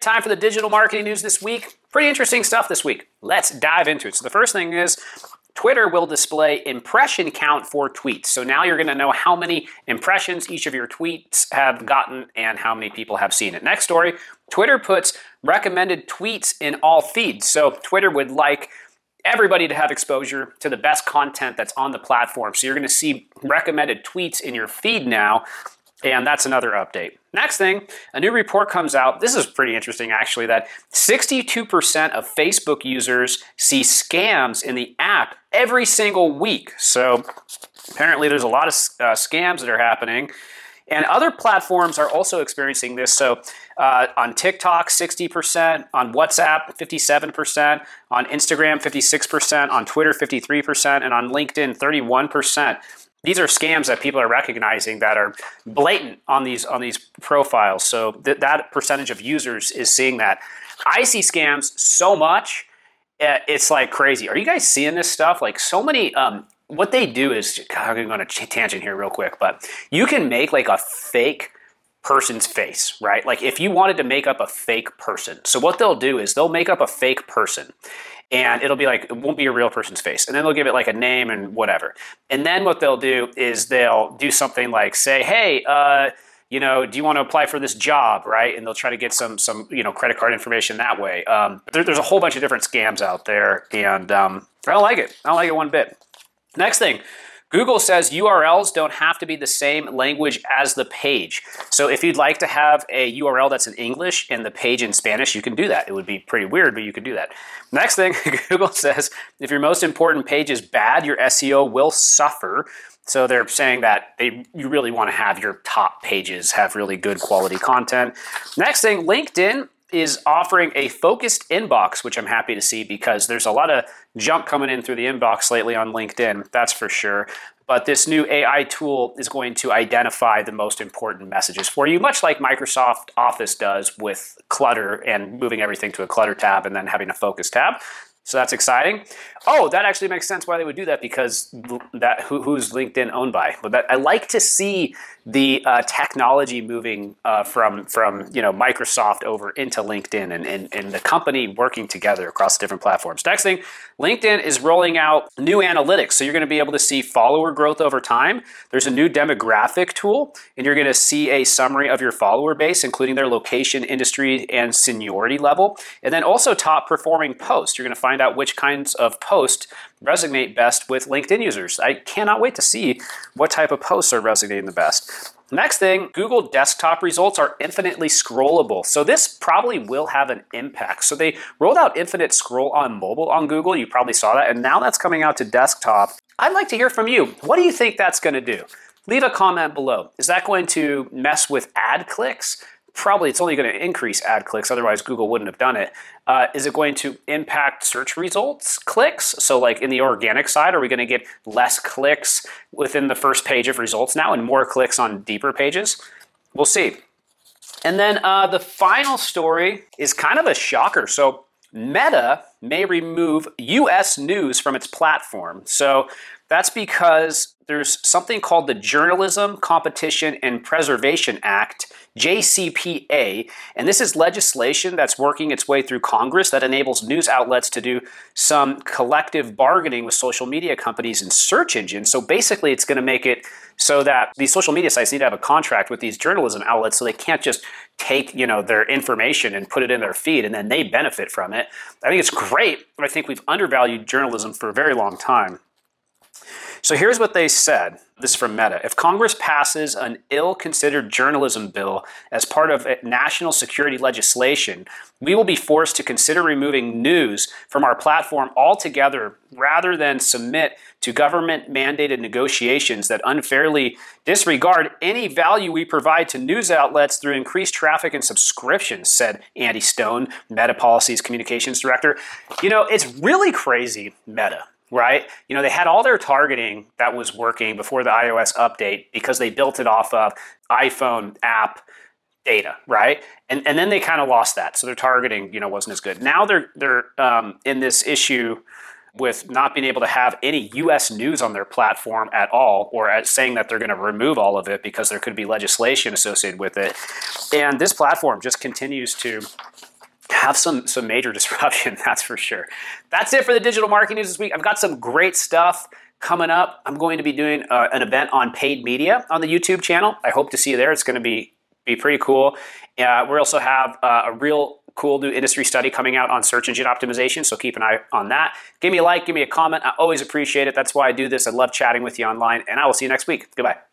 Time for the digital marketing news this week. Pretty interesting stuff this week. Let's dive into it. So, the first thing is Twitter will display impression count for tweets. So now you're going to know how many impressions each of your tweets have gotten and how many people have seen it. Next story Twitter puts recommended tweets in all feeds. So Twitter would like everybody to have exposure to the best content that's on the platform. So you're going to see recommended tweets in your feed now and that's another update. Next thing, a new report comes out. This is pretty interesting actually that 62% of Facebook users see scams in the app every single week. So apparently there's a lot of uh, scams that are happening. And other platforms are also experiencing this. So uh, on TikTok, 60%, on WhatsApp, 57%, on Instagram, 56%, on Twitter, 53%, and on LinkedIn, 31% these are scams that people are recognizing that are blatant on these on these profiles. So th- that percentage of users is seeing that. I see scams so much, eh, it's like crazy. Are you guys seeing this stuff? Like so many. Um, what they do is, I'm going to on a tangent here real quick, but you can make like a fake person's face, right? Like if you wanted to make up a fake person. So what they'll do is they'll make up a fake person and it'll be like it won't be a real person's face. And then they'll give it like a name and whatever. And then what they'll do is they'll do something like say hey uh, you know do you want to apply for this job? Right? And they'll try to get some some you know credit card information that way. Um, there, there's a whole bunch of different scams out there and um, i don't like it. I don't like it one bit. Next thing Google says URLs don't have to be the same language as the page. So if you'd like to have a URL that's in English and the page in Spanish, you can do that. It would be pretty weird, but you can do that. Next thing, Google says if your most important page is bad, your SEO will suffer. So they're saying that they, you really want to have your top pages have really good quality content. Next thing, LinkedIn is offering a focused inbox, which I'm happy to see because there's a lot of junk coming in through the inbox lately on LinkedIn, that's for sure. But this new AI tool is going to identify the most important messages for you, much like Microsoft Office does with clutter and moving everything to a clutter tab and then having a focus tab. So that's exciting. Oh, that actually makes sense why they would do that because that who, who's LinkedIn owned by. But that, I like to see the uh, technology moving uh, from from you know Microsoft over into LinkedIn and, and, and the company working together across different platforms. Next thing, LinkedIn is rolling out new analytics, so you're going to be able to see follower growth over time. There's a new demographic tool, and you're going to see a summary of your follower base, including their location, industry, and seniority level, and then also top performing posts. You're going to find out which kinds of posts resonate best with LinkedIn users. I cannot wait to see what type of posts are resonating the best. Next thing, Google desktop results are infinitely scrollable. So this probably will have an impact. So they rolled out infinite scroll on mobile on Google. You probably saw that. And now that's coming out to desktop. I'd like to hear from you. What do you think that's going to do? Leave a comment below. Is that going to mess with ad clicks? Probably it's only going to increase ad clicks otherwise google wouldn't have done it. Uh, is it going to impact search results clicks? So like in the organic side are we going to get less clicks within the first page of results now and more clicks on deeper pages? We'll see. And then uh, the final story is kind of a shocker. So meta may remove us news from its platform. So that's because there's something called the Journalism, Competition, and Preservation Act, JCPA, and this is legislation that's working its way through Congress that enables news outlets to do some collective bargaining with social media companies and search engines. So basically, it's going to make it so that these social media sites need to have a contract with these journalism outlets so they can't just take you know their information and put it in their feed and then they benefit from it. I think it's great. I think we've undervalued journalism for a very long time. So here's what they said. This is from Meta. If Congress passes an ill considered journalism bill as part of national security legislation, we will be forced to consider removing news from our platform altogether rather than submit to government mandated negotiations that unfairly disregard any value we provide to news outlets through increased traffic and subscriptions, said Andy Stone, Meta Policies Communications Director. You know, it's really crazy, Meta right? You know, they had all their targeting that was working before the iOS update because they built it off of iPhone app data, right? And and then they kind of lost that, so their targeting, you know, wasn't as good. Now they're they're um, in this issue with not being able to have any U.S. news on their platform at all, or at saying that they're going to remove all of it because there could be legislation associated with it. And this platform just continues to have some some major disruption, that's for sure. That's it for the digital marketing news this week. I've got some great stuff coming up. I'm going to be doing uh, an event on paid media on the YouTube channel. I hope to see you there. It's going to be be pretty cool. Uh, we also have uh, a real cool new industry study coming out on search engine optimization, so keep an eye on that. Give me a like, give me a comment. I always appreciate it. That's why I do this. I love chatting with you online, and I will see you next week. Goodbye.